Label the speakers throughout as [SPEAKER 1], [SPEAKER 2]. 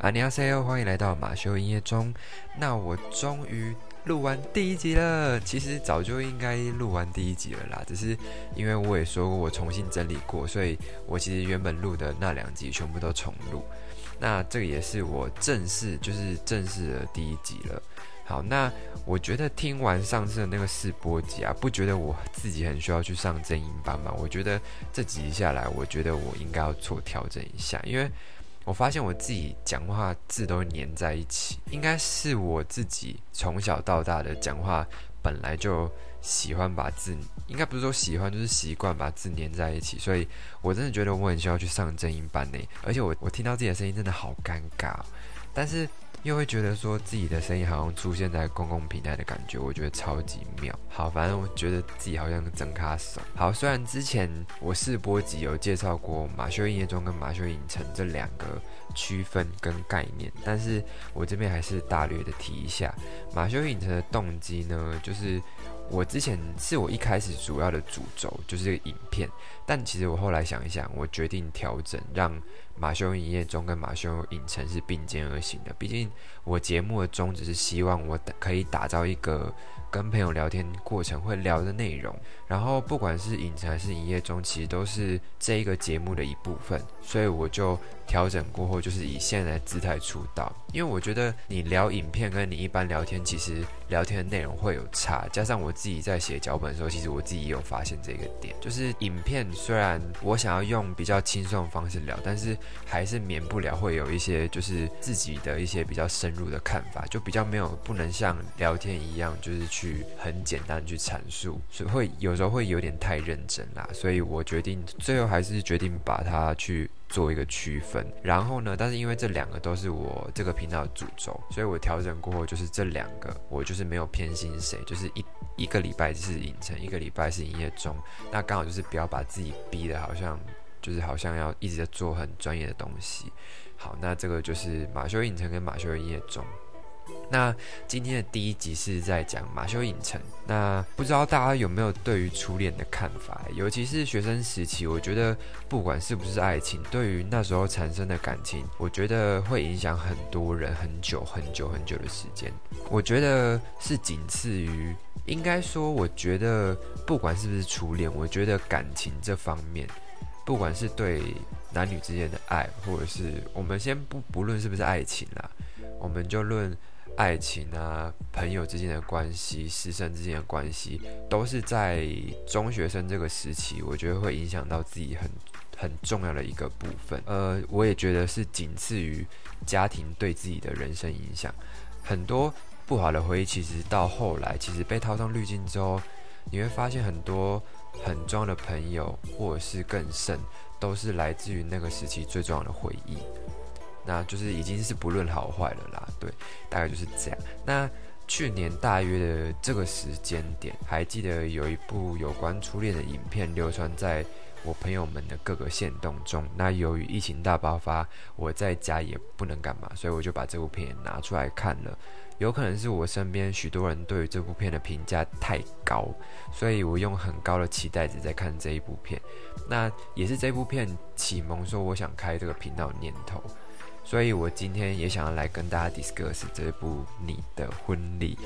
[SPEAKER 1] 阿尼亚塞欧，欢迎来到马修音乐中。那我终于录完第一集了。其实早就应该录完第一集了啦，只是因为我也说过我重新整理过，所以我其实原本录的那两集全部都重录。那这个也是我正式就是正式的第一集了。好，那我觉得听完上次的那个试播集啊，不觉得我自己很需要去上正音班吗？我觉得这几集下来，我觉得我应该要做调整一下，因为。我发现我自己讲话字都粘在一起，应该是我自己从小到大的讲话本来就喜欢把字，应该不是说喜欢，就是习惯把字粘在一起，所以我真的觉得我很需要去上正音班呢。而且我我听到自己的声音真的好尴尬，但是。又会觉得说自己的声音好像出现在公共平台的感觉，我觉得超级妙。好，反正我觉得自己好像整卡手。好，虽然之前我试播集有介绍过马修音乐中跟马修影城这两个区分跟概念，但是我这边还是大略的提一下马修影城的动机呢，就是我之前是我一开始主要的主轴就是这个影片，但其实我后来想一想，我决定调整让。马修营业中跟马修影城是并肩而行的，毕竟我节目的宗旨是希望我可以打造一个。跟朋友聊天过程会聊的内容，然后不管是影城还是营业中，其实都是这一个节目的一部分，所以我就调整过后，就是以现在的姿态出道。因为我觉得你聊影片跟你一般聊天，其实聊天的内容会有差。加上我自己在写脚本的时候，其实我自己也有发现这个点，就是影片虽然我想要用比较轻松的方式聊，但是还是免不了会有一些就是自己的一些比较深入的看法，就比较没有不能像聊天一样，就是。去很简单去阐述，所以会有时候会有点太认真啦，所以我决定最后还是决定把它去做一个区分。然后呢，但是因为这两个都是我这个频道的主轴，所以我调整过后就是这两个我就是没有偏心谁，就是一一个礼拜是影城，一个礼拜是营业中，那刚好就是不要把自己逼的好像就是好像要一直在做很专业的东西。好，那这个就是马修影城跟马修影业中。那今天的第一集是在讲马修影城。那不知道大家有没有对于初恋的看法？尤其是学生时期，我觉得不管是不是爱情，对于那时候产生的感情，我觉得会影响很多人很久很久很久的时间。我觉得是仅次于，应该说，我觉得不管是不是初恋，我觉得感情这方面，不管是对男女之间的爱，或者是我们先不不论是不是爱情啦，我们就论。爱情啊，朋友之间的关系，师生之间的关系，都是在中学生这个时期，我觉得会影响到自己很很重要的一个部分。呃，我也觉得是仅次于家庭对自己的人生影响。很多不好的回忆，其实到后来，其实被套上滤镜之后，你会发现很多很重要的朋友，或者是更甚，都是来自于那个时期最重要的回忆。那就是已经是不论好坏了啦，对，大概就是这样。那去年大约的这个时间点，还记得有一部有关初恋的影片流传在我朋友们的各个线动中。那由于疫情大爆发，我在家也不能干嘛，所以我就把这部片拿出来看了。有可能是我身边许多人对于这部片的评价太高，所以我用很高的期待值在看这一部片。那也是这部片启蒙说我想开这个频道的念头。所以我今天也想要来跟大家 discuss 这部《你的婚礼》。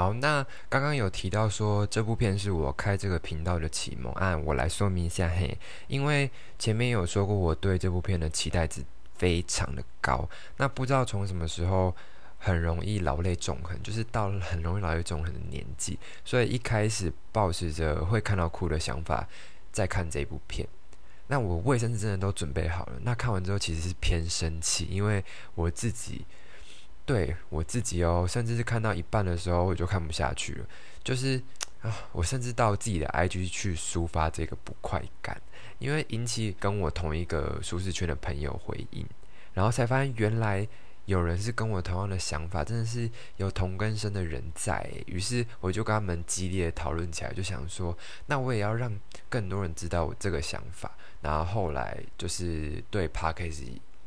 [SPEAKER 1] 好，那刚刚有提到说这部片是我开这个频道的启蒙案，我来说明一下嘿，因为前面有说过我对这部片的期待值非常的高，那不知道从什么时候。很容易劳累纵横，就是到了很容易劳累纵横的年纪，所以一开始抱持着会看到哭的想法，在看这部片。那我卫生纸真的都准备好了。那看完之后其实是偏生气，因为我自己对我自己哦，甚至是看到一半的时候我就看不下去了，就是啊，我甚至到自己的 IG 去抒发这个不快感，因为引起跟我同一个舒适圈的朋友回应，然后才发现原来。有人是跟我同样的想法，真的是有同根生的人在。于是我就跟他们激烈讨论起来，就想说，那我也要让更多人知道我这个想法。然后后来就是对 p a r k a s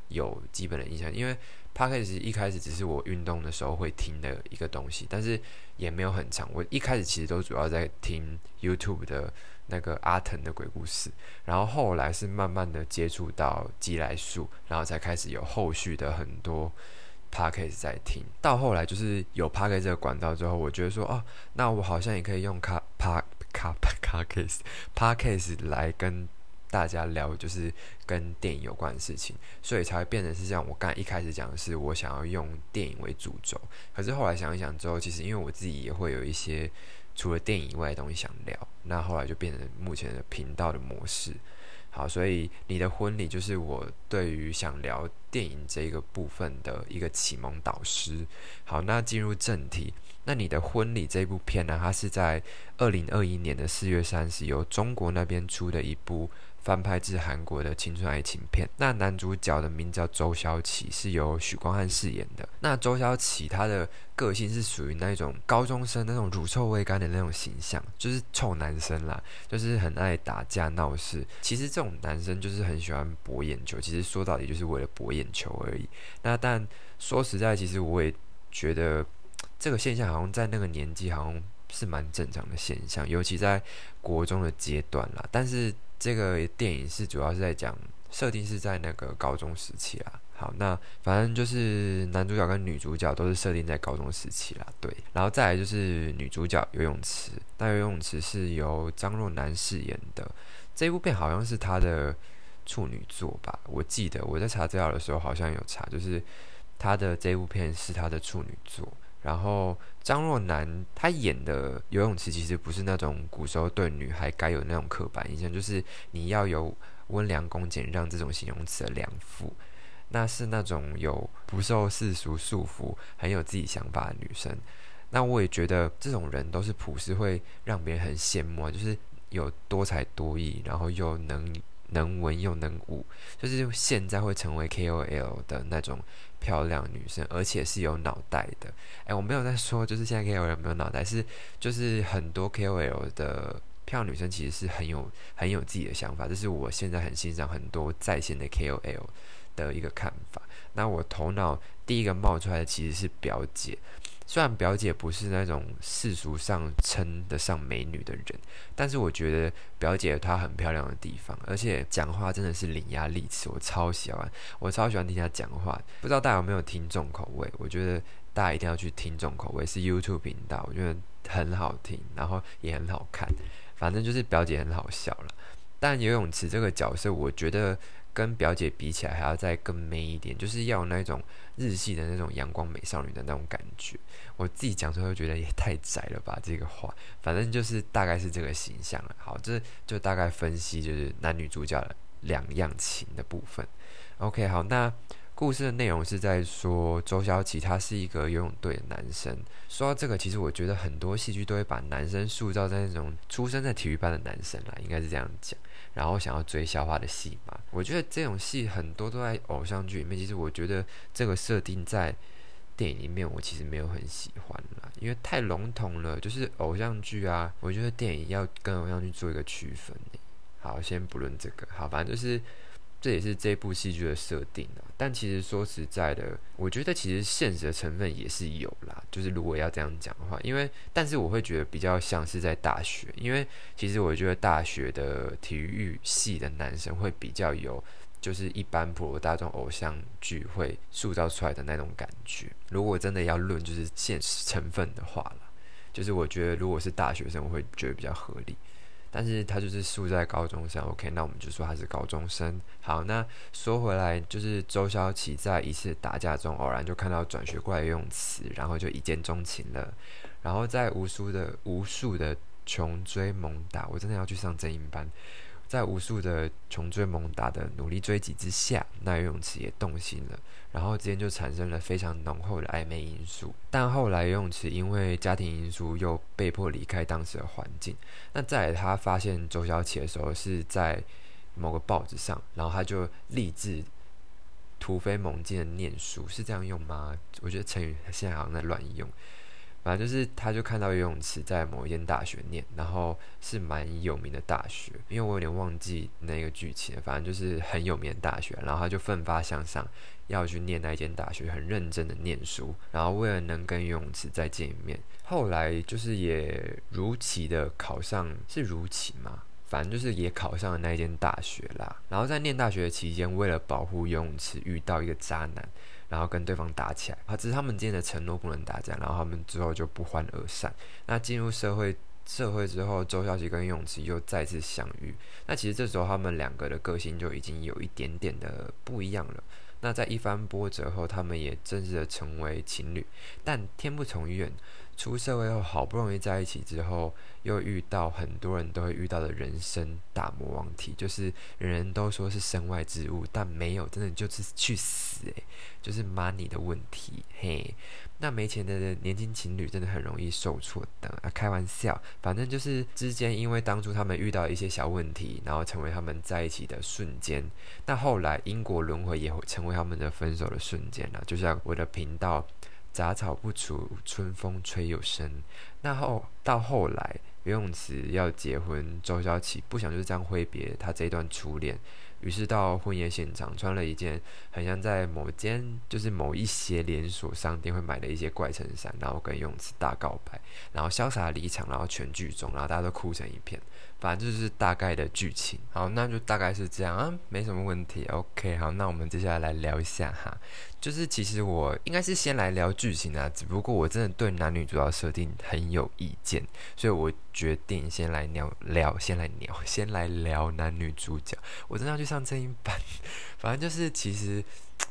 [SPEAKER 1] 有基本的印象，因为 Podcast 一开始只是我运动的时候会听的一个东西，但是也没有很长。我一开始其实都主要在听 YouTube 的那个阿腾的鬼故事，然后后来是慢慢的接触到基来树，然后才开始有后续的很多 Podcast 在听。到后来就是有 Podcast 这个管道之后，我觉得说，哦，那我好像也可以用卡帕卡 Podcast Podcast 来跟。大家聊就是跟电影有关的事情，所以才会变成是这样。我刚一开始讲的是我想要用电影为主轴，可是后来想一想之后，其实因为我自己也会有一些除了电影以外的东西想聊，那后来就变成目前的频道的模式。好，所以你的婚礼就是我对于想聊电影这个部分的一个启蒙导师。好，那进入正题，那你的婚礼这部片呢？它是在二零二一年的四月三十由中国那边出的一部。翻拍自韩国的青春爱情片，那男主角的名字叫周潇齐，是由许光汉饰演的。那周潇齐他的个性是属于那种高中生那种乳臭未干的那种形象，就是臭男生啦，就是很爱打架闹事。其实这种男生就是很喜欢博眼球，其实说到底就是为了博眼球而已。那但说实在，其实我也觉得这个现象好像在那个年纪好像是蛮正常的现象，尤其在国中的阶段啦。但是这个电影是主要是在讲设定是在那个高中时期啦。好，那反正就是男主角跟女主角都是设定在高中时期啦。对，然后再来就是女主角游泳池，那游泳池是由张若楠饰演的。这部片好像是她的处女作吧？我记得我在查资料的时候好像有查，就是她的这部片是她的处女作。然后张若楠她演的游泳池其实不是那种古时候对女孩该有那种刻板印象，就是你要有温良恭俭让这种形容词的良妇，那是那种有不受世俗束缚、很有自己想法的女生。那我也觉得这种人都是普世会让别人很羡慕，就是有多才多艺，然后又能能文又能武，就是现在会成为 KOL 的那种。漂亮女生，而且是有脑袋的。哎，我没有在说，就是现在 KOL 没有脑袋，是就是很多 KOL 的漂亮女生其实是很有很有自己的想法。这是我现在很欣赏很多在线的 KOL 的一个看法。那我头脑第一个冒出来的其实是表姐。虽然表姐不是那种世俗上称得上美女的人，但是我觉得表姐她很漂亮的地方，而且讲话真的是伶牙俐齿，我超喜欢，我超喜欢听她讲话。不知道大家有没有听重口味？我觉得大家一定要去听重口味，是 YouTube 频道，我觉得很好听，然后也很好看。反正就是表姐很好笑了。但游泳池这个角色，我觉得。跟表姐比起来，还要再更 man 一点，就是要那种日系的那种阳光美少女的那种感觉。我自己讲出来就觉得也太窄了吧，这个话，反正就是大概是这个形象了。好，这就大概分析就是男女主角的两样情的部分。OK，好，那。故事的内容是在说周潇齐，他是一个游泳队的男生。说到这个，其实我觉得很多戏剧都会把男生塑造在那种出生在体育班的男生啦，应该是这样讲。然后想要追校花的戏嘛，我觉得这种戏很多都在偶像剧里面。其实我觉得这个设定在电影里面，我其实没有很喜欢啦，因为太笼统了。就是偶像剧啊，我觉得电影要跟偶像剧做一个区分。好，先不论这个，好，反正就是。这也是这部戏剧的设定啊，但其实说实在的，我觉得其实现实的成分也是有啦。就是如果要这样讲的话，因为但是我会觉得比较像是在大学，因为其实我觉得大学的体育系的男生会比较有，就是一般普罗大众偶像剧会塑造出来的那种感觉。如果真的要论就是现实成分的话了，就是我觉得如果是大学生，我会觉得比较合理。但是他就是输在高中生，OK，那我们就说他是高中生。好，那说回来，就是周潇齐在一次打架中偶然就看到转学过来游泳池，然后就一见钟情了。然后在无数的无数的穷追猛打，我真的要去上正音班。在无数的穷追猛打的努力追击之下，那游泳池也动心了。然后之间就产生了非常浓厚的暧昧因素，但后来游泳池因为家庭因素又被迫离开当时的环境。那在他发现周小琪的时候，是在某个报纸上，然后他就立志突飞猛进的念书，是这样用吗？我觉得成语现在好像在乱用。反正就是他就看到游泳池在某一间大学念，然后是蛮有名的大学，因为我有点忘记那个剧情，反正就是很有名的大学，然后他就奋发向上。要去念那间大学，很认真的念书，然后为了能跟游泳池再见一面，后来就是也如期的考上，是如期吗？反正就是也考上了那一间大学啦。然后在念大学期间，为了保护游泳池，遇到一个渣男，然后跟对方打起来。啊，只是他们之间的承诺不能打架，然后他们之后就不欢而散。那进入社会社会之后，周小琪跟泳池又再次相遇。那其实这时候他们两个的个性就已经有一点点的不一样了。那在一番波折后，他们也正式的成为情侣。但天不从愿，出社会后好不容易在一起之后，又遇到很多人都会遇到的人生大魔王题，就是人人都说是身外之物，但没有，真的就是去死诶，就是 money 的问题，嘿。那没钱的年轻情侣真的很容易受挫的啊！开玩笑，反正就是之间，因为当初他们遇到一些小问题，然后成为他们在一起的瞬间。那后来因果轮回也会成为他们的分手的瞬间了。就像我的频道“杂草不除，春风吹又生”。那后到后来，游泳池要结婚，周小琪不想就这样挥别他这段初恋。于是到婚宴现场，穿了一件很像在某间就是某一些连锁商店会买的一些怪衬衫，然后跟游泳池大告白，然后潇洒离场，然后全剧终，然后大家都哭成一片。反正就是大概的剧情，好，那就大概是这样啊，没什么问题。OK，好，那我们接下来来聊一下哈，就是其实我应该是先来聊剧情啊，只不过我真的对男女主角设定很有意见，所以我决定先来聊聊，先来聊，先来聊男女主角。我真的要去上正音班，反正就是其实，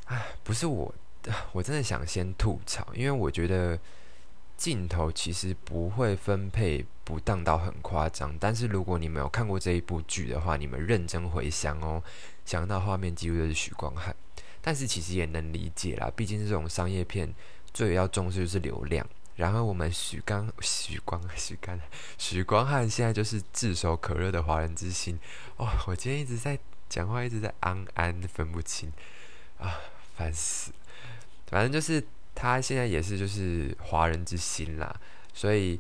[SPEAKER 1] 啊，不是我，我真的想先吐槽，因为我觉得。镜头其实不会分配不当到很夸张，但是如果你没有看过这一部剧的话，你们认真回想哦，想到画面几乎都是许光汉，但是其实也能理解啦，毕竟这种商业片最要重视就是流量。然后我们许刚、许光、许刚、许光汉现在就是炙手可热的华人之星哦。我今天一直在讲话，一直在安安分不清啊，烦死！反正就是。他现在也是就是华人之星啦，所以，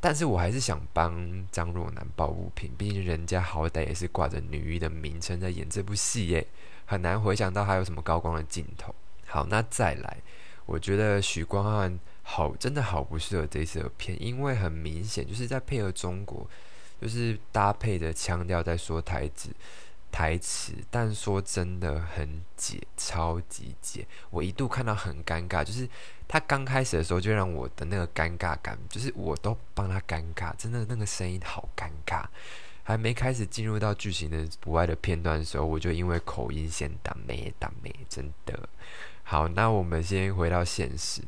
[SPEAKER 1] 但是我还是想帮张若楠抱不平，毕竟人家好歹也是挂着女一的名称在演这部戏耶，很难回想到还有什么高光的镜头。好，那再来，我觉得许光汉好，真的好不适合这次的片，因为很明显就是在配合中国，就是搭配的腔调在说台词。台词，但说真的很解，超级解。我一度看到很尴尬，就是他刚开始的时候就让我的那个尴尬感，就是我都帮他尴尬，真的那个声音好尴尬。还没开始进入到剧情的不爱的片段的时候，我就因为口音先打没打没，真的好。那我们先回到现实。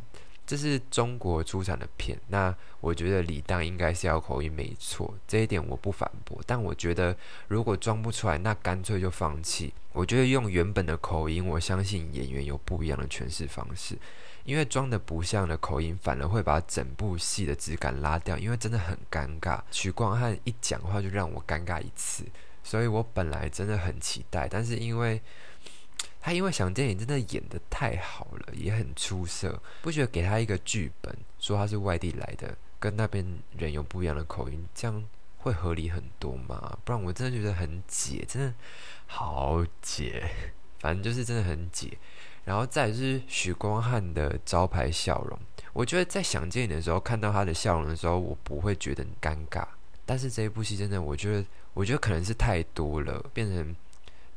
[SPEAKER 1] 这是中国出产的片，那我觉得李诞应该是要口音没错，这一点我不反驳。但我觉得如果装不出来，那干脆就放弃。我觉得用原本的口音，我相信演员有不一样的诠释方式。因为装的不像的口音，反而会把整部戏的质感拉掉，因为真的很尴尬。许光汉一讲话就让我尴尬一次，所以我本来真的很期待，但是因为。他因为想见你真的演的太好了，也很出色，不觉得给他一个剧本，说他是外地来的，跟那边人有不一样的口音，这样会合理很多吗？不然我真的觉得很解，真的好解，反正就是真的很解。然后再是许光汉的招牌笑容，我觉得在想见你的时候看到他的笑容的时候，我不会觉得很尴尬。但是这一部戏真的，我觉得，我觉得可能是太多了，变成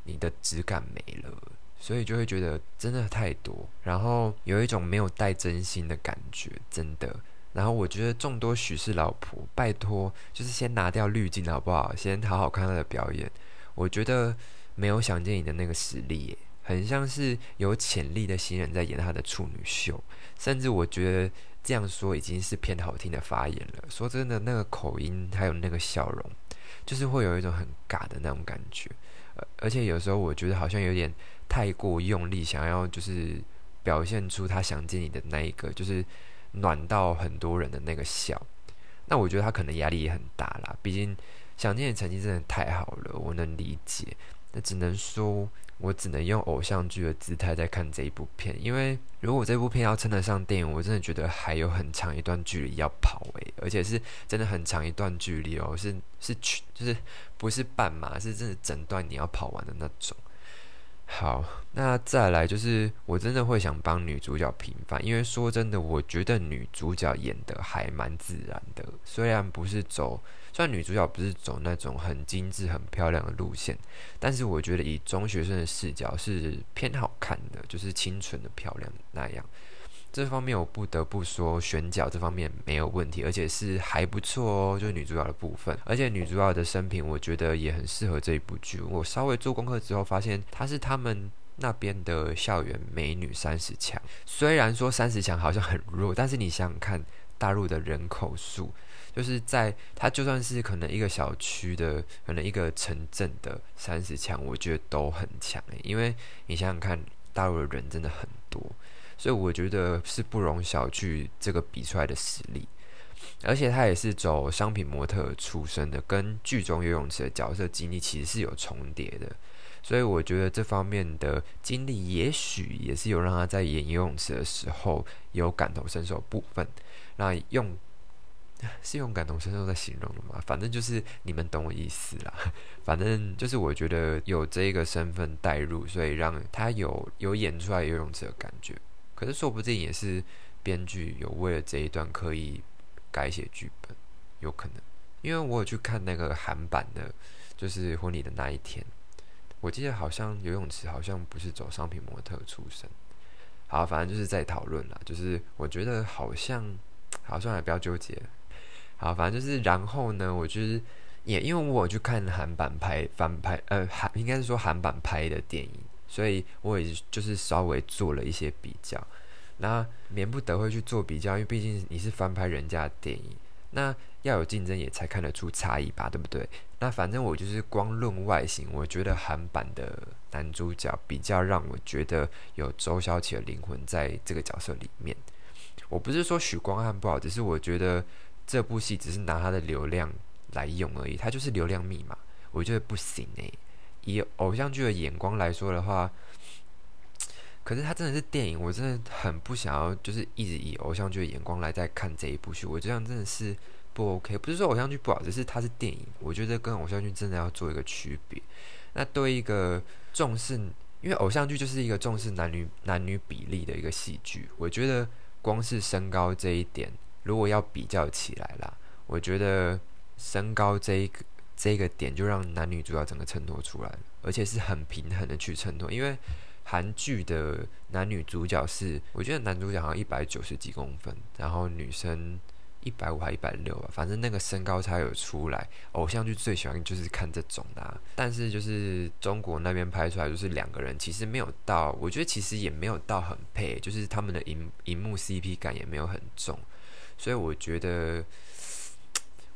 [SPEAKER 1] 你的质感没了。所以就会觉得真的太多，然后有一种没有带真心的感觉，真的。然后我觉得众多许氏老婆，拜托，就是先拿掉滤镜好不好？先好好看他的表演。我觉得没有想见你的那个实力，很像是有潜力的新人在演他的处女秀。甚至我觉得这样说已经是偏好听的发言了。说真的，那个口音还有那个笑容，就是会有一种很尬的那种感觉。而且有时候我觉得好像有点。太过用力，想要就是表现出他想见你的那一个，就是暖到很多人的那个笑。那我觉得他可能压力也很大啦，毕竟想见你成绩真的太好了，我能理解。那只能说。我只能用偶像剧的姿态在看这一部片，因为如果这部片要称得上电影，我真的觉得还有很长一段距离要跑诶，而且是真的很长一段距离哦，是是去就是不是半马，是真的整段你要跑完的那种。好，那再来就是我真的会想帮女主角平反，因为说真的，我觉得女主角演的还蛮自然的，虽然不是走，虽然女主角不是走那种很精致、很漂亮的路线，但是我觉得以中学生的视角是偏好看的，就是清纯的漂亮那样。这方面我不得不说，选角这方面没有问题，而且是还不错哦。就是女主角的部分，而且女主角的生平，我觉得也很适合这一部剧。我稍微做功课之后，发现她是他们那边的校园美女三十强。虽然说三十强好像很弱，但是你想想看，大陆的人口数，就是在她就算是可能一个小区的，可能一个城镇的三十强，我觉得都很强诶。因为你想想看，大陆的人真的很多。所以我觉得是不容小觑这个比出来的实力，而且他也是走商品模特出身的，跟剧中游泳池的角色经历其实是有重叠的，所以我觉得这方面的经历也许也是有让他在演游泳池的时候有感同身受部分。那用 是用感同身受在形容的吗？反正就是你们懂我意思啦。反正就是我觉得有这个身份带入，所以让他有有演出来游泳池的感觉。可是说不定也是编剧有为了这一段刻意改写剧本，有可能，因为我有去看那个韩版的，就是婚礼的那一天，我记得好像游泳池好像不是走商品模特出身，好，反正就是在讨论啦，就是我觉得好像，好算了，不要纠结，好，反正就是然后呢，我就是也因为我去看韩版拍翻拍，呃，韩应该是说韩版拍的电影。所以我也就是稍微做了一些比较，那免不得会去做比较，因为毕竟你是翻拍人家的电影，那要有竞争也才看得出差异吧，对不对？那反正我就是光论外形，我觉得韩版的男主角比较让我觉得有周小启的灵魂在这个角色里面。我不是说许光汉不好，只是我觉得这部戏只是拿他的流量来用而已，他就是流量密码，我觉得不行诶。以偶像剧的眼光来说的话，可是它真的是电影，我真的很不想要，就是一直以偶像剧的眼光来在看这一部剧，我这样真的是不 OK。不是说偶像剧不好，只是它是电影，我觉得跟偶像剧真的要做一个区别。那对一个重视，因为偶像剧就是一个重视男女男女比例的一个戏剧，我觉得光是身高这一点，如果要比较起来啦，我觉得身高这一个。这个点就让男女主角整个衬托出来了，而且是很平衡的去衬托。因为韩剧的男女主角是，我觉得男主角好像一百九十几公分，然后女生一百五还一百六吧，反正那个身高差有出来。偶像剧最喜欢就是看这种的，但是就是中国那边拍出来就是两个人其实没有到，我觉得其实也没有到很配，就是他们的荧荧幕 CP 感也没有很重，所以我觉得。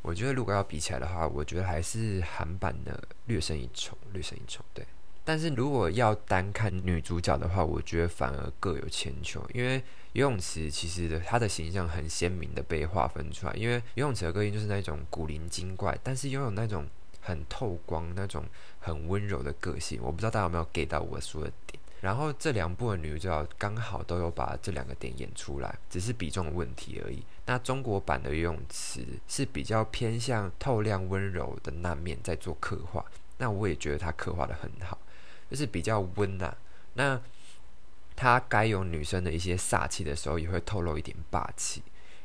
[SPEAKER 1] 我觉得如果要比起来的话，我觉得还是韩版的略胜一筹，略胜一筹。对，但是如果要单看女主角的话，我觉得反而各有千秋。因为游泳池其实的她的形象很鲜明的被划分出来，因为游泳池的个性就是那种古灵精怪，但是拥有那种很透光、那种很温柔的个性。我不知道大家有没有 get 到我说的点。然后这两部的女主角刚好都有把这两个点演出来，只是比重的问题而已。那中国版的游泳池是比较偏向透亮温柔的那面在做刻画，那我也觉得它刻画的很好，就是比较温呐。那它该有女生的一些煞气的时候，也会透露一点霸气。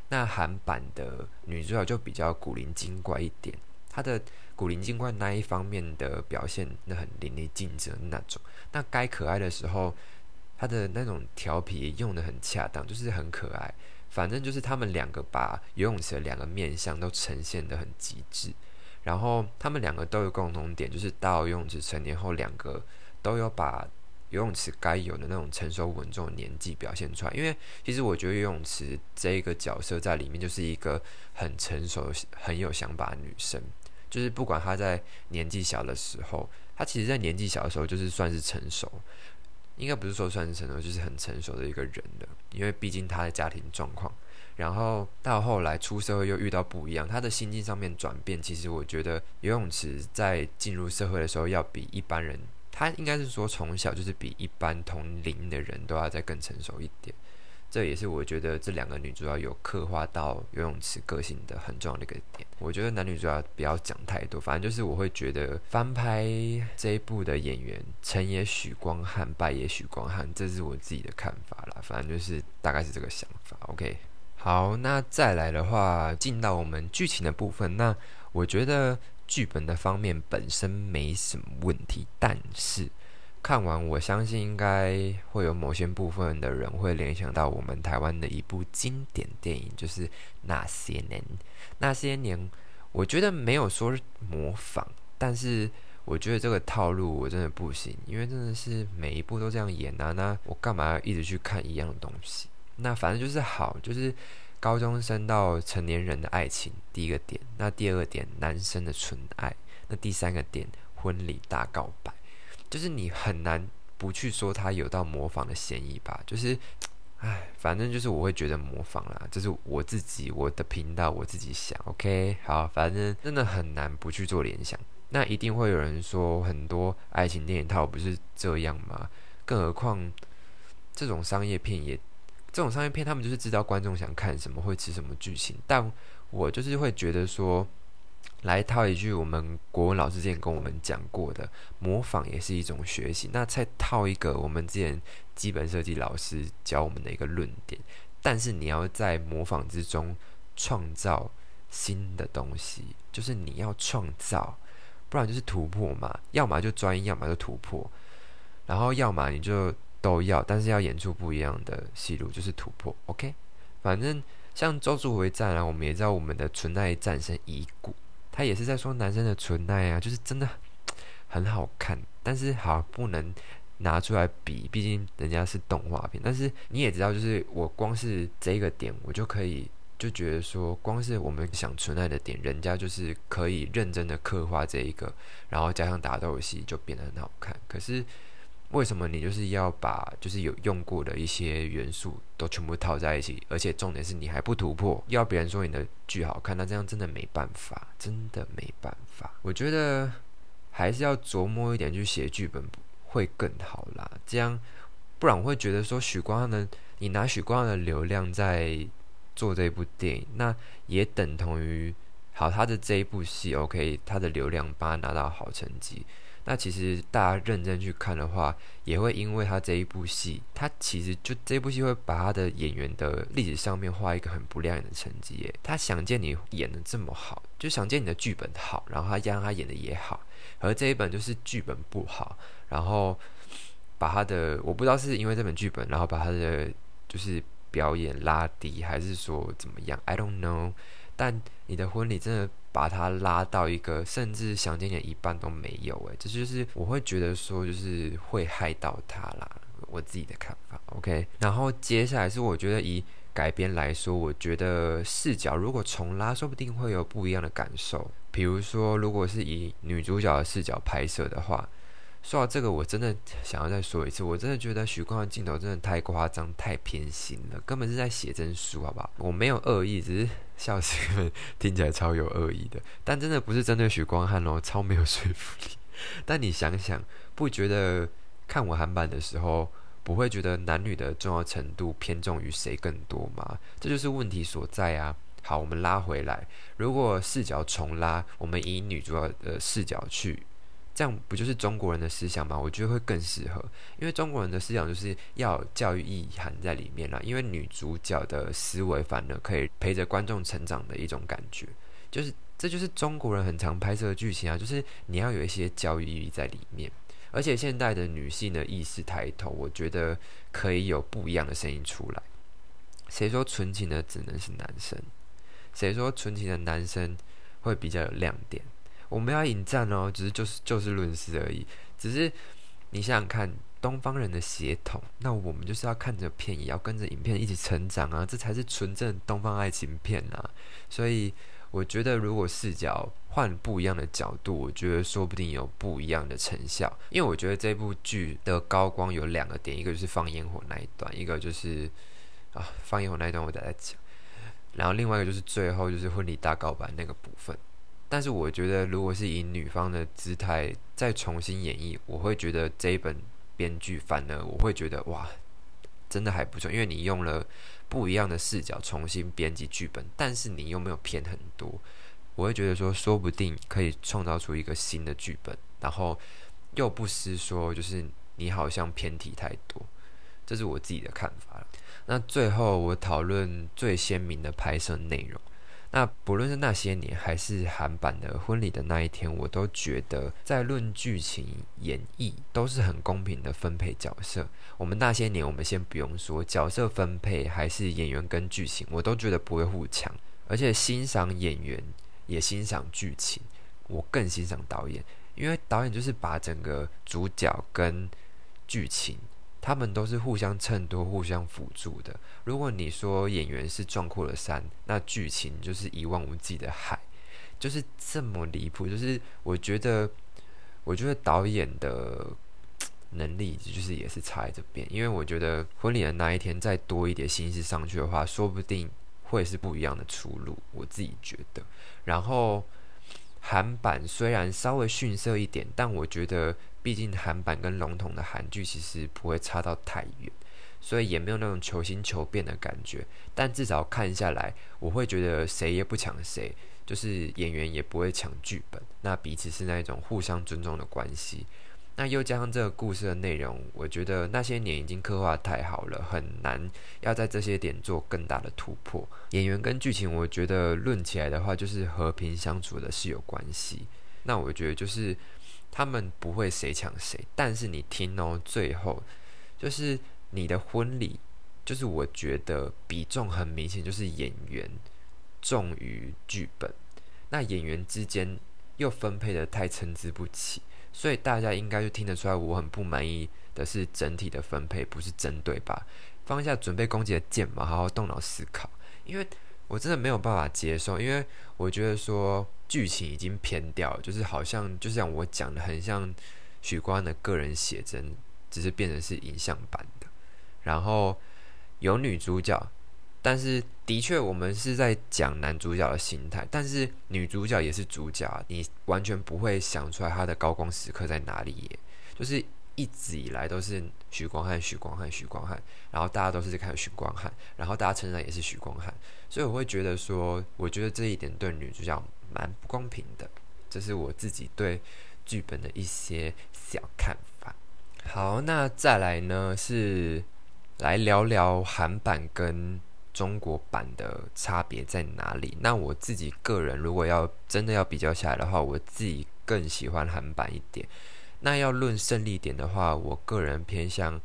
[SPEAKER 1] 那韩版的女主角就比较古灵精怪一点，她的。古灵精怪那一方面的表现，那很淋漓尽致那种。那该可爱的时候，她的那种调皮用的很恰当，就是很可爱。反正就是他们两个把游泳池的两个面相都呈现的很极致。然后他们两个都有共同点，就是到游泳池成年后，两个都有把游泳池该有的那种成熟稳重的年纪表现出来。因为其实我觉得游泳池这一个角色在里面就是一个很成熟、很有想法的女生。就是不管她在年纪小的时候，她其实在年纪小的时候就是算是成熟，应该不是说算是成熟，就是很成熟的一个人了。因为毕竟他的家庭状况，然后到后来出社会又遇到不一样，他的心境上面转变，其实我觉得游泳池在进入社会的时候要比一般人他应该是说从小就是比一般同龄的人都要再更成熟一点。这也是我觉得这两个女主角有刻画到游泳池个性的很重要的一个点。我觉得男女主角不要讲太多，反正就是我会觉得翻拍这一部的演员成也许光汉，败也许光汉，这是我自己的看法啦。反正就是大概是这个想法。OK，好，那再来的话，进到我们剧情的部分。那我觉得剧本的方面本身没什么问题，但是。看完，我相信应该会有某些部分的人会联想到我们台湾的一部经典电影，就是《那些年》。那些年，我觉得没有说模仿，但是我觉得这个套路我真的不行，因为真的是每一部都这样演啊。那我干嘛要一直去看一样的东西？那反正就是好，就是高中生到成年人的爱情，第一个点。那第二个点，男生的纯爱。那第三个点，婚礼大告白。就是你很难不去说他有到模仿的嫌疑吧？就是，唉，反正就是我会觉得模仿啦，这是我自己我的频道我自己想，OK，好，反正真的很难不去做联想。那一定会有人说很多爱情电影套不是这样吗？更何况这种商业片也，这种商业片他们就是知道观众想看什么，会吃什么剧情。但我就是会觉得说。来套一句我们国文老师之前跟我们讲过的，模仿也是一种学习。那再套一个我们之前基本设计老师教我们的一个论点，但是你要在模仿之中创造新的东西，就是你要创造，不然就是突破嘛。要么就专一，要么就突破，然后要么你就都要，但是要演出不一样的戏路，就是突破。OK，反正像《周助回战》啊，我们也知道我们的存在战胜已故。他也是在说男生的纯爱啊，就是真的很好看，但是好不能拿出来比，毕竟人家是动画片。但是你也知道，就是我光是这个点，我就可以就觉得说，光是我们想纯爱的点，人家就是可以认真的刻画这一个，然后加上打斗戏，就变得很好看。可是。为什么你就是要把就是有用过的一些元素都全部套在一起？而且重点是你还不突破，要别人说你的剧好看，那这样真的没办法，真的没办法。我觉得还是要琢磨一点去写剧本会更好啦。这样不然我会觉得说许光汉的，你拿许光汉的流量在做这部电影，那也等同于好他的这一部戏，OK，他的流量帮他拿到好成绩。那其实大家认真去看的话，也会因为他这一部戏，他其实就这部戏会把他的演员的历史上面画一个很不亮眼的成绩耶。他想见你演的这么好，就想见你的剧本好，然后他让他演的也好，而这一本就是剧本不好，然后把他的我不知道是因为这本剧本，然后把他的就是表演拉低，还是说怎么样？I don't know。但你的婚礼真的把他拉到一个，甚至想见的一半都没有诶，这就是我会觉得说，就是会害到他啦，我自己的看法。OK，然后接下来是我觉得以改编来说，我觉得视角如果重拉，说不定会有不一样的感受。比如说，如果是以女主角的视角拍摄的话。说到这个，我真的想要再说一次，我真的觉得许光的镜头真的太夸张、太偏心了，根本是在写真书，好不好？我没有恶意，只是笑死听起来超有恶意的，但真的不是针对许光汉哦，超没有说服力。但你想想，不觉得看我韩版的时候，不会觉得男女的重要程度偏重于谁更多吗？这就是问题所在啊！好，我们拉回来，如果视角重拉，我们以女主角的视角去。这样不就是中国人的思想吗？我觉得会更适合，因为中国人的思想就是要教育意涵在里面啦。因为女主角的思维反而可以陪着观众成长的一种感觉，就是这就是中国人很常拍摄的剧情啊，就是你要有一些教育意义在里面。而且现代的女性的意识抬头，我觉得可以有不一样的声音出来。谁说纯情的只能是男生？谁说纯情的男生会比较有亮点？我们要引战哦，只是就是就事论事而已。只是你想想看，东方人的血统，那我们就是要看着片，也要跟着影片一起成长啊，这才是纯正东方爱情片啊。所以我觉得，如果视角换不一样的角度，我觉得说不定有不一样的成效。因为我觉得这部剧的高光有两个点，一个就是放烟火那一段，一个就是啊放烟火那一段我再来讲，然后另外一个就是最后就是婚礼大告白那个部分。但是我觉得，如果是以女方的姿态再重新演绎，我会觉得这一本编剧反而我会觉得哇，真的还不错，因为你用了不一样的视角重新编辑剧本，但是你又没有偏很多，我会觉得说，说不定可以创造出一个新的剧本，然后又不失说就是你好像偏题太多，这是我自己的看法那最后我讨论最鲜明的拍摄内容。那不论是那些年，还是韩版的婚礼的那一天，我都觉得在论剧情演绎都是很公平的分配角色。我们那些年，我们先不用说角色分配，还是演员跟剧情，我都觉得不会互抢。而且欣赏演员，也欣赏剧情，我更欣赏导演，因为导演就是把整个主角跟剧情。他们都是互相衬托、互相辅助的。如果你说演员是壮阔的山，那剧情就是一望无际的海，就是这么离谱。就是我觉得，我觉得导演的能力就是也是差在这边。因为我觉得婚礼的那一天再多一点心思上去的话，说不定会是不一样的出路。我自己觉得。然后韩版虽然稍微逊色一点，但我觉得。毕竟韩版跟笼统的韩剧其实不会差到太远，所以也没有那种求新求变的感觉。但至少看下来，我会觉得谁也不抢谁，就是演员也不会抢剧本，那彼此是那一种互相尊重的关系。那又加上这个故事的内容，我觉得那些年已经刻画太好了，很难要在这些点做更大的突破。演员跟剧情，我觉得论起来的话，就是和平相处的是有关系。那我觉得就是。他们不会谁抢谁，但是你听哦，最后就是你的婚礼，就是我觉得比重很明显，就是演员重于剧本。那演员之间又分配的太参差不齐，所以大家应该就听得出来，我很不满意的是整体的分配，不是针对吧？放下准备攻击的剑嘛，好好动脑思考，因为我真的没有办法接受，因为我觉得说。剧情已经偏掉，就是好像就像我讲的，很像许光汉的个人写真，只是变成是影像版的。然后有女主角，但是的确我们是在讲男主角的心态，但是女主角也是主角，你完全不会想出来她的高光时刻在哪里耶。就是一直以来都是许光汉、许光汉、许光汉，然后大家都是在看许光汉，然后大家称赞也是许光汉，所以我会觉得说，我觉得这一点对女主角。蛮不公平的，这是我自己对剧本的一些小看法。好，那再来呢是来聊聊韩版跟中国版的差别在哪里？那我自己个人如果要真的要比较下来的话，我自己更喜欢韩版一点。那要论胜利点的话，我个人偏向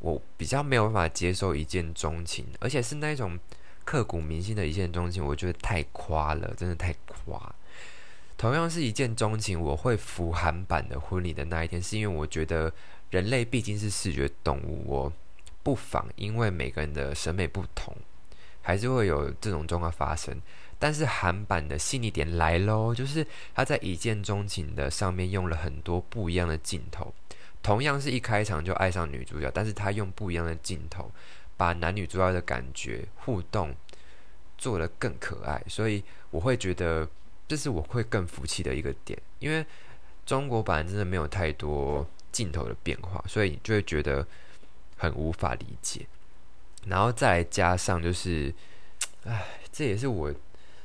[SPEAKER 1] 我比较没有办法接受一见钟情，而且是那种。刻骨铭心的一见钟情，我觉得太夸了，真的太夸。同样是一见钟情，我会服韩版的婚礼的那一天，是因为我觉得人类毕竟是视觉动物，我不妨因为每个人的审美不同，还是会有这种状况发生。但是韩版的细腻点来喽，就是他在一见钟情的上面用了很多不一样的镜头，同样是一开场就爱上女主角，但是他用不一样的镜头。把男女主要的感觉互动做得更可爱，所以我会觉得这是我会更服气的一个点。因为中国版真的没有太多镜头的变化，所以你就会觉得很无法理解。然后再加上就是，唉，这也是我，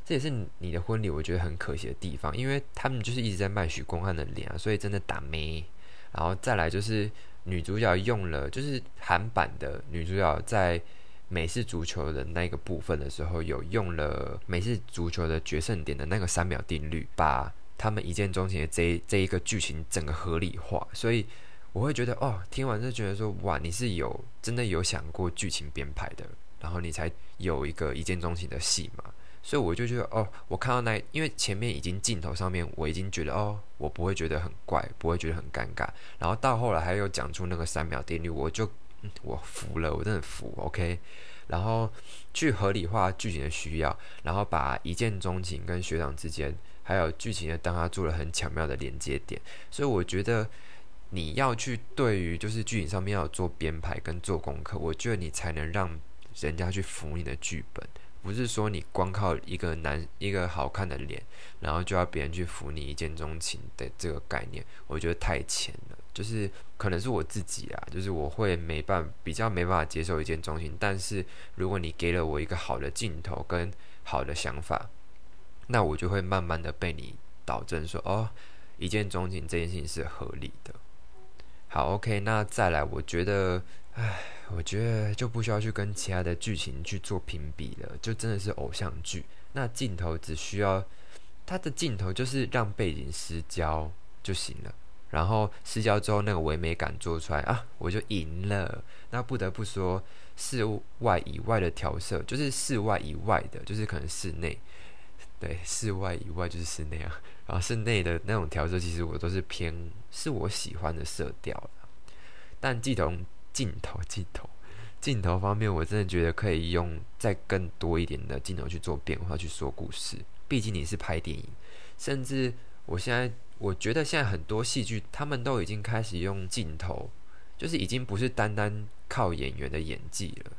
[SPEAKER 1] 这也是你的婚礼，我觉得很可惜的地方，因为他们就是一直在卖许光汉的脸啊，所以真的打没。然后再来就是。女主角用了，就是韩版的女主角在美式足球的那个部分的时候，有用了美式足球的决胜点的那个三秒定律，把他们一见钟情的这这一个剧情整个合理化。所以我会觉得，哦，听完就觉得说，哇，你是有真的有想过剧情编排的，然后你才有一个一见钟情的戏嘛。所以我就觉得，哦，我看到那，因为前面已经镜头上面，我已经觉得，哦，我不会觉得很怪，不会觉得很尴尬。然后到后来还有讲出那个三秒定律，我就我服了，我真的服，OK。然后去合理化剧情的需要，然后把一见钟情跟学长之间，还有剧情的当他做了很巧妙的连接点。所以我觉得你要去对于就是剧情上面要做编排跟做功课，我觉得你才能让人家去服你的剧本。不是说你光靠一个男一个好看的脸，然后就要别人去服你一见钟情的这个概念，我觉得太浅了。就是可能是我自己啊，就是我会没办比较没办法接受一见钟情，但是如果你给了我一个好的镜头跟好的想法，那我就会慢慢的被你导正说哦，一见钟情这件事情是合理的。好，OK，那再来，我觉得，唉，我觉得就不需要去跟其他的剧情去做评比了，就真的是偶像剧。那镜头只需要它的镜头就是让背景失焦就行了，然后失焦之后那个唯美感做出来啊，我就赢了。那不得不说，室外以外的调色，就是室外以外的，就是可能室内，对，室外以外就是室内啊。然后室内的那种调色，其实我都是偏是我喜欢的色调但镜头、镜头、镜头、镜头方面，我真的觉得可以用再更多一点的镜头去做变化去说故事。毕竟你是拍电影，甚至我现在我觉得现在很多戏剧，他们都已经开始用镜头，就是已经不是单单靠演员的演技了。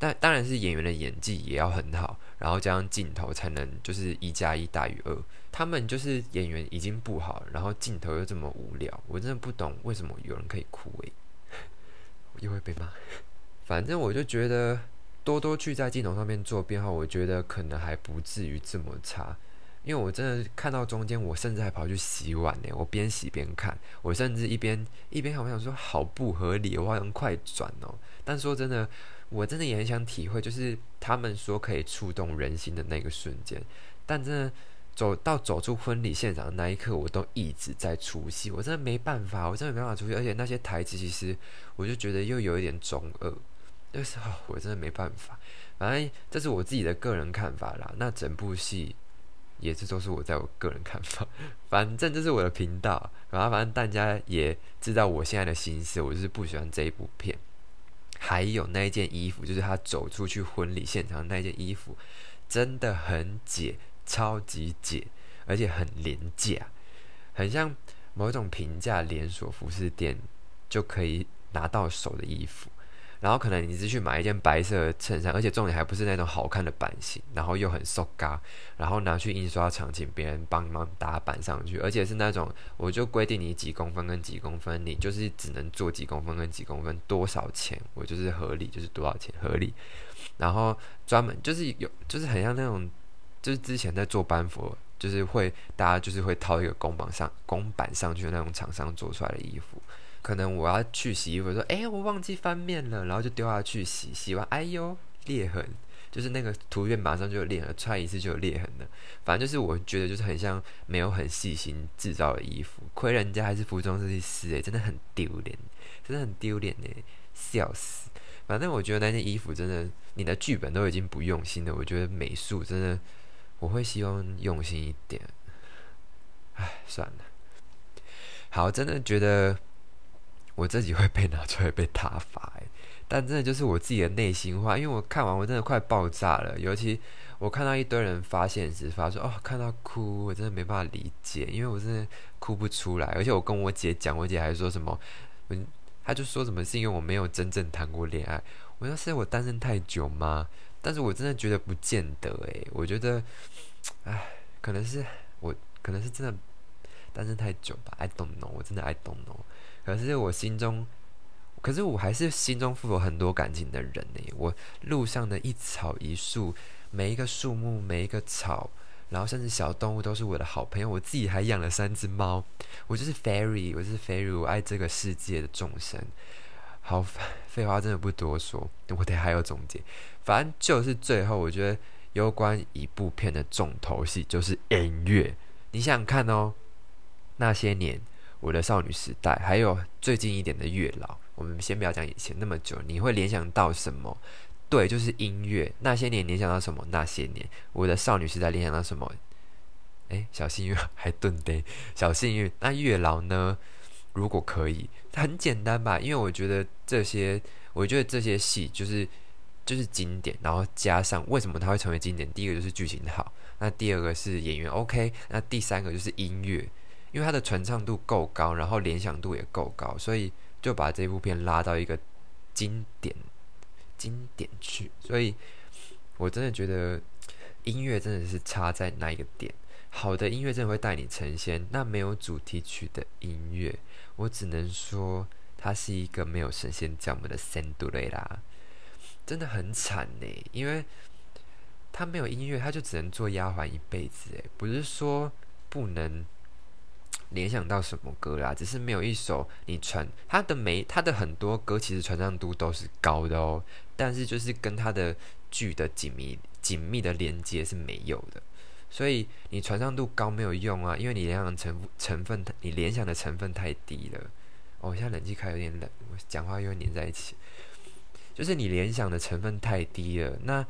[SPEAKER 1] 但当然是演员的演技也要很好，然后加上镜头才能就是一加一大于二。他们就是演员已经不好，然后镜头又这么无聊，我真的不懂为什么有人可以哭诶，又会被骂。反正我就觉得多多去在镜头上面做变化，我觉得可能还不至于这么差。因为我真的看到中间，我甚至还跑去洗碗呢。我边洗边看，我甚至一边一边好想说好不合理，我好像快转哦。但说真的。我真的也很想体会，就是他们说可以触动人心的那个瞬间，但真的走到走出婚礼现场那一刻，我都一直在出戏，我真的没办法，我真的没办法出戏，而且那些台词其实我就觉得又有一点中二，就是我真的没办法。反正这是我自己的个人看法啦，那整部戏也是都是我在我个人看法，反正这是我的频道，然后反正大家也知道我现在的心思，我就是不喜欢这一部片。还有那一件衣服，就是他走出去婚礼现场那件衣服，真的很解，超级解，而且很廉价，很像某种平价连锁服饰店就可以拿到手的衣服。然后可能你是去买一件白色的衬衫，而且重点还不是那种好看的版型，然后又很瘦嘎，然后拿去印刷厂请别人帮忙打版上去，而且是那种我就规定你几公分跟几公分，你就是只能做几公分跟几公分，多少钱我就是合理就是多少钱合理，然后专门就是有就是很像那种就是之前在做班服，就是会大家就是会套一个公版上公版上去的那种厂商做出来的衣服。可能我要去洗衣服，说哎，我忘记翻面了，然后就丢下去洗，洗完哎呦裂痕，就是那个图片马上就有裂痕，穿一次就有裂痕了。反正就是我觉得就是很像没有很细心制造的衣服，亏人家还是服装设计师诶，真的很丢脸，真的很丢脸诶，笑死。反正我觉得那件衣服真的，你的剧本都已经不用心了，我觉得美术真的我会希望用心一点。唉，算了，好，真的觉得。我自己会被拿出来被打发哎，但真的就是我自己的内心话，因为我看完我真的快爆炸了。尤其我看到一堆人发现时发说哦，看到哭，我真的没办法理解，因为我真的哭不出来。而且我跟我姐讲，我姐还说什么，嗯，她就说什么是因为我没有真正谈过恋爱。我说是我单身太久吗？但是我真的觉得不见得诶，我觉得，唉，可能是我可能是真的单身太久吧。I don't know，我真的 I don't know。可是我心中，可是我还是心中富有很多感情的人呢。我路上的一草一树，每一个树木，每一个草，然后甚至小动物都是我的好朋友。我自己还养了三只猫，我就是 fairy，我就是 fairy，我爱这个世界的众生。好，废话真的不多说，我得还有总结。反正就是最后，我觉得有关一部片的重头戏就是音乐。你想想看哦，那些年。我的少女时代，还有最近一点的月老，我们先不要讲以前那么久，你会联想到什么？对，就是音乐。那些年联想到什么？那些年，我的少女时代联想到什么？哎，小幸运 还顿的小幸运。那月老呢？如果可以，很简单吧？因为我觉得这些，我觉得这些戏就是就是经典，然后加上为什么它会成为经典？第一个就是剧情好，那第二个是演员 OK，那第三个就是音乐。因为它的传唱度够高，然后联想度也够高，所以就把这部片拉到一个经典经典去。所以我真的觉得音乐真的是差在那一个点。好的音乐真的会带你成仙，那没有主题曲的音乐，我只能说他是一个没有神仙教母的仙度雷啦，真的很惨呢。因为他没有音乐，他就只能做丫鬟一辈子。诶，不是说不能联想到什么歌啦，只是没有一首你传他的每他的很多歌其实传唱度都是高的哦，但是就是跟他的剧的紧密紧密的连接是没有的。所以你传唱度高没有用啊，因为你联想成成分，你联想的成分太低了。哦，现在冷气开有点冷，我讲话又黏在一起。就是你联想的成分太低了，那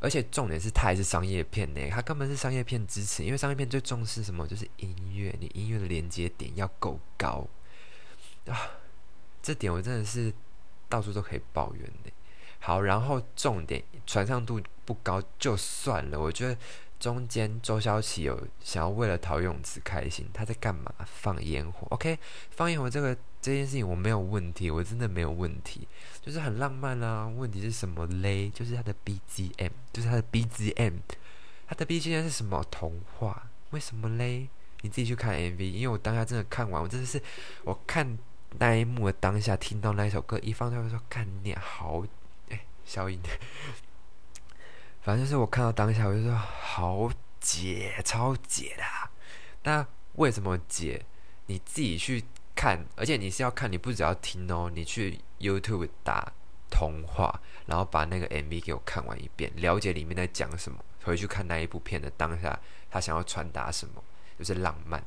[SPEAKER 1] 而且重点是它还是商业片呢，它根本是商业片支持，因为商业片最重视什么？就是音乐，你音乐的连接点要够高啊。这点我真的是到处都可以抱怨的。好，然后重点传唱度不高就算了，我觉得。中间周潇齐有想要为了陶咏慈开心，他在干嘛？放烟火，OK？放烟火这个这件事情我没有问题，我真的没有问题，就是很浪漫啊。问题是什么嘞？就是他的 BGM，就是他的 BGM，他的 BGM 是什么？童话？为什么嘞？你自己去看 MV，因为我当下真的看完，我真的是我看那一幕的当下，听到那一首歌一放出来，说看你好，哎，消音。反正就是我看到当下，我就说好解，超解的。那为什么解？你自己去看，而且你是要看，你不只要听哦。你去 YouTube 打童话，然后把那个 MV 给我看完一遍，了解里面在讲什么。回去看那一部片的当下，他想要传达什么，就是浪漫。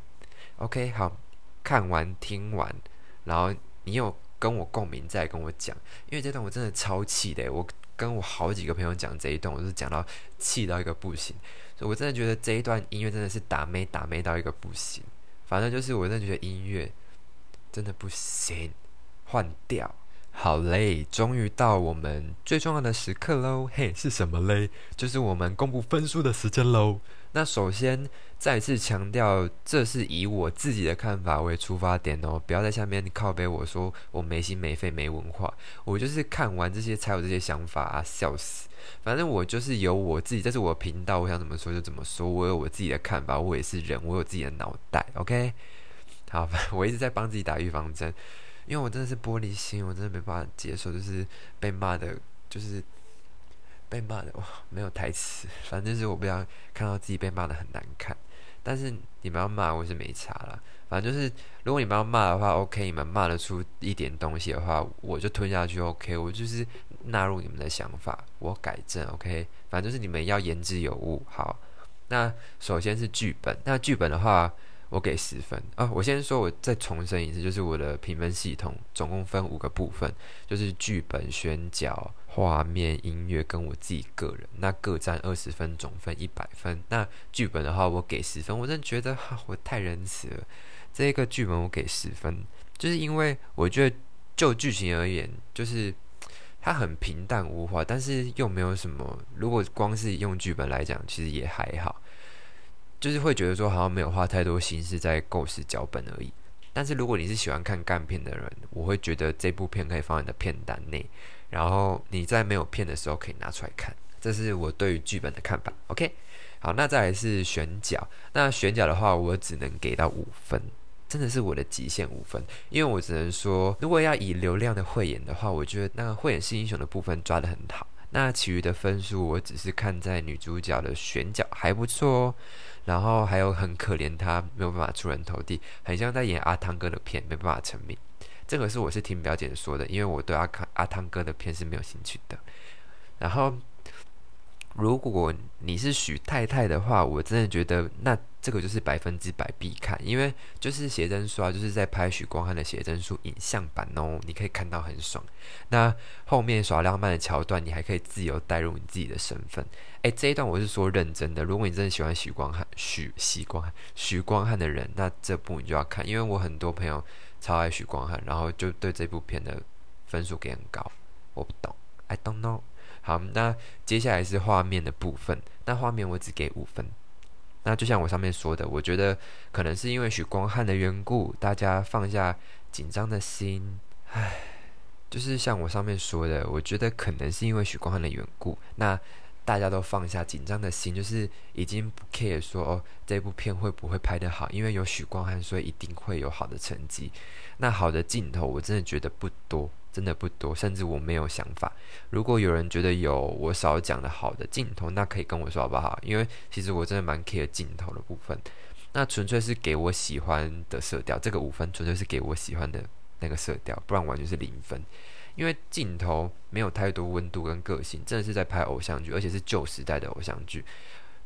[SPEAKER 1] OK，好，看完听完，然后你有跟我共鸣，再跟我讲，因为这段我真的超气的，我。跟我好几个朋友讲这一段，我是讲到气到一个不行，所以我真的觉得这一段音乐真的是打妹打妹到一个不行。反正就是我真的觉得音乐真的不行，换掉。好嘞，终于到我们最重要的时刻喽！嘿，是什么嘞？就是我们公布分数的时间喽。那首先再次强调，这是以我自己的看法为出发点哦，不要在下面靠背我说我没心没肺没文化，我就是看完这些才有这些想法啊，笑死！反正我就是有我自己，这是我频道，我想怎么说就怎么说，我有我自己的看法，我也是人，我有自己的脑袋，OK？好，我一直在帮自己打预防针，因为我真的是玻璃心，我真的没办法接受，就是被骂的，就是。被骂的 哇，没有台词，反正就是我不想看到自己被骂的很难看。但是你们要骂我是没差啦，反正就是如果你们要骂的话，OK，你们骂得出一点东西的话，我就吞下去，OK，我就是纳入你们的想法，我改正，OK，反正就是你们要言之有物。好，那首先是剧本，那剧本的话。我给十分啊！我先说，我再重申一次，就是我的评分系统总共分五个部分，就是剧本、选角、画面、音乐跟我自己个人，那各占二十分，总分一百分。那剧本的话，我给十分，我真的觉得哈，我太仁慈了。这个剧本我给十分，就是因为我觉得就剧情而言，就是它很平淡无华，但是又没有什么。如果光是用剧本来讲，其实也还好。就是会觉得说好像没有花太多心思在构思脚本而已，但是如果你是喜欢看干片的人，我会觉得这部片可以放在你的片单内，然后你在没有片的时候可以拿出来看，这是我对于剧本的看法。OK，好，那再来是选角，那选角的话我只能给到五分，真的是我的极限五分，因为我只能说，如果要以流量的慧眼的话，我觉得那个慧眼是英雄的部分抓得很好，那其余的分数我只是看在女主角的选角还不错哦。然后还有很可怜，他没有办法出人头地，很像在演阿汤哥的片，没办法成名。这个是我是听表姐说的，因为我对阿康阿汤哥的片是没有兴趣的。然后。如果你是许太太的话，我真的觉得那这个就是百分之百必看，因为就是写真书啊，就是在拍许光汉的写真书影像版哦，你可以看到很爽。那后面耍浪漫的桥段，你还可以自由带入你自己的身份。诶，这一段我是说认真的。如果你真的喜欢许光汉、许许光、许光汉的人，那这部你就要看，因为我很多朋友超爱许光汉，然后就对这部片的分数给很高。我不懂，I don't know。好，那接下来是画面的部分。那画面我只给五分。那就像我上面说的，我觉得可能是因为许光汉的缘故，大家放下紧张的心。唉，就是像我上面说的，我觉得可能是因为许光汉的缘故，那。大家都放下紧张的心，就是已经不 care 说哦这部片会不会拍得好，因为有许光汉，所以一定会有好的成绩。那好的镜头，我真的觉得不多，真的不多，甚至我没有想法。如果有人觉得有我少讲的好的镜头，那可以跟我说好不好？因为其实我真的蛮 care 镜头的部分。那纯粹是给我喜欢的色调，这个五分纯粹是给我喜欢的那个色调，不然完全是零分。因为镜头没有太多温度跟个性，真的是在拍偶像剧，而且是旧时代的偶像剧。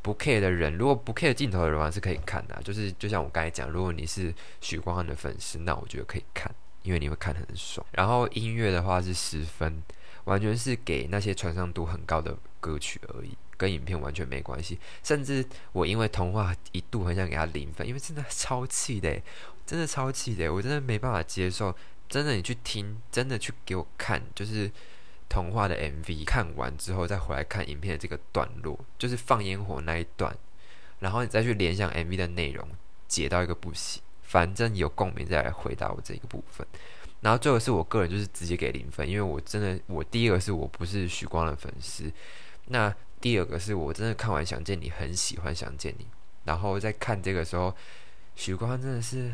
[SPEAKER 1] 不 care 的人，如果不 care 镜头的人，还是可以看的。就是就像我刚才讲，如果你是许光汉的粉丝，那我觉得可以看，因为你会看很爽。然后音乐的话是十分，完全是给那些传唱度很高的歌曲而已，跟影片完全没关系。甚至我因为童话一度很想给他零分，因为真的超气的，真的超气的，我真的没办法接受。真的，你去听，真的去给我看，就是童话的 MV，看完之后再回来看影片的这个段落，就是放烟火那一段，然后你再去联想 MV 的内容，解到一个不行，反正有共鸣再来回答我这个部分。然后最后是我个人就是直接给零分，因为我真的，我第一个是我不是许光的粉丝，那第二个是我真的看完想见你，很喜欢想见你，然后在看这个时候，许光真的是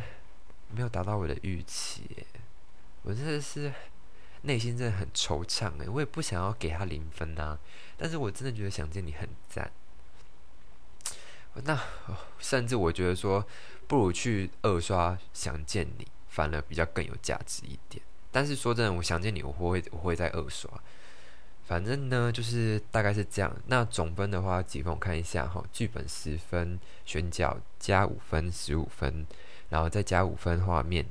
[SPEAKER 1] 没有达到我的预期。我真的是内心真的很惆怅诶，我也不想要给他零分呐，但是我真的觉得想见你很赞。那甚至我觉得说，不如去二刷想见你，反而比较更有价值一点。但是说真的，我想见你，我会我会再二刷。反正呢，就是大概是这样。那总分的话，几分我看一下哈，剧本十分，选角加五分，十五分，然后再加五分画面，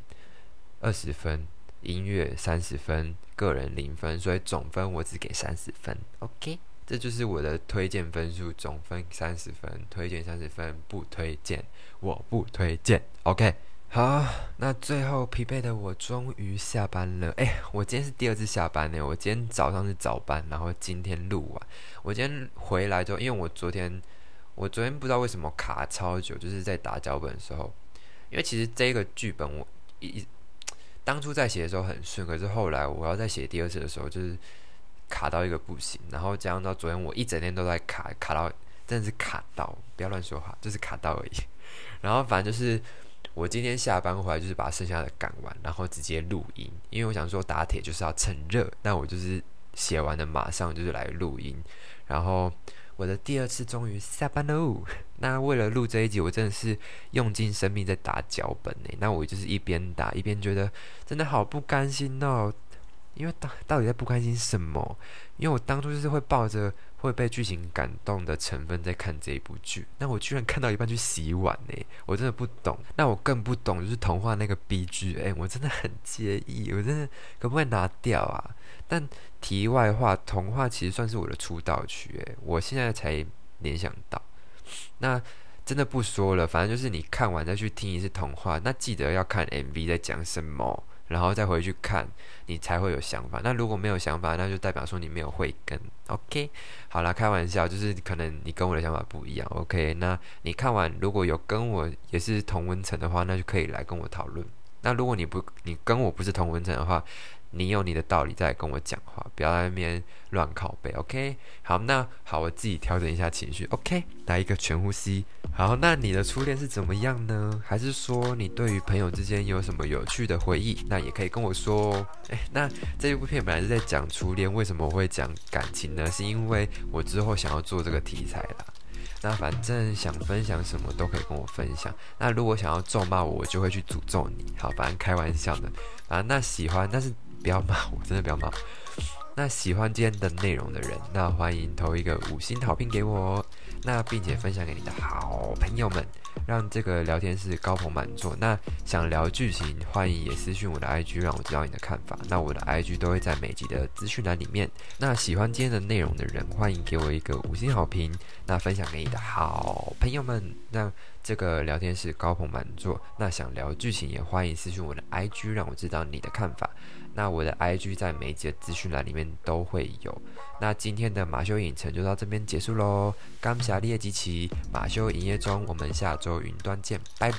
[SPEAKER 1] 二十分。音乐三十分，个人零分，所以总分我只给三十分。OK，这就是我的推荐分数，总分三十分，推荐三十分，不推荐，我不推荐。OK，好，那最后疲惫的我终于下班了。哎，我今天是第二次下班呢。我今天早上是早班，然后今天录完。我今天回来之后，因为我昨天我昨天不知道为什么卡超久，就是在打脚本的时候，因为其实这个剧本我一。当初在写的时候很顺，可是后来我要再写第二次的时候，就是卡到一个不行。然后加上到昨天，我一整天都在卡，卡到真的是卡到，不要乱说话，就是卡到而已。然后反正就是我今天下班回来，就是把剩下的赶完，然后直接录音，因为我想说打铁就是要趁热，那我就是写完了马上就是来录音，然后。我的第二次终于下班喽。那为了录这一集，我真的是用尽生命在打脚本呢。那我就是一边打一边觉得真的好不甘心哦。因为到到底在不甘心什么？因为我当初就是会抱着会被剧情感动的成分在看这一部剧。那我居然看到一半去洗碗呢，我真的不懂。那我更不懂就是童话那个 B G M，我真的很介意。我真的可不可以拿掉啊？但题外话，童话其实算是我的出道曲，诶，我现在才联想到。那真的不说了，反正就是你看完再去听一次童话，那记得要看 MV 在讲什么，然后再回去看，你才会有想法。那如果没有想法，那就代表说你没有慧根。OK，好了，开玩笑，就是可能你跟我的想法不一样。OK，那你看完如果有跟我也是同温层的话，那就可以来跟我讨论。那如果你不你跟我不是同温层的话，你有你的道理在跟我讲话，不要在那边乱靠背，OK？好，那好，我自己调整一下情绪，OK？来一个全呼吸。好，那你的初恋是怎么样呢？还是说你对于朋友之间有什么有趣的回忆？那也可以跟我说哦。诶，那这一部片本来是在讲初恋，为什么我会讲感情呢？是因为我之后想要做这个题材啦。那反正想分享什么都可以跟我分享。那如果想要咒骂我，我就会去诅咒你。好，反正开玩笑的。反正那喜欢，但是。不要骂我，真的不要骂我。那喜欢今天的内容的人，那欢迎投一个五星好评给我，那并且分享给你的好朋友们，让这个聊天室高朋满座。那想聊剧情，欢迎也私讯我的 IG，让我知道你的看法。那我的 IG 都会在每集的资讯栏里面。那喜欢今天的内容的人，欢迎给我一个五星好评，那分享给你的好朋友们，让这个聊天室高朋满座。那想聊剧情，也欢迎私讯我的 IG，让我知道你的看法。那我的 IG 在每集的资讯栏里面都会有。那今天的马修影城就到这边结束喽。钢侠、猎机、奇马修影业中，我们下周云端见，拜拜。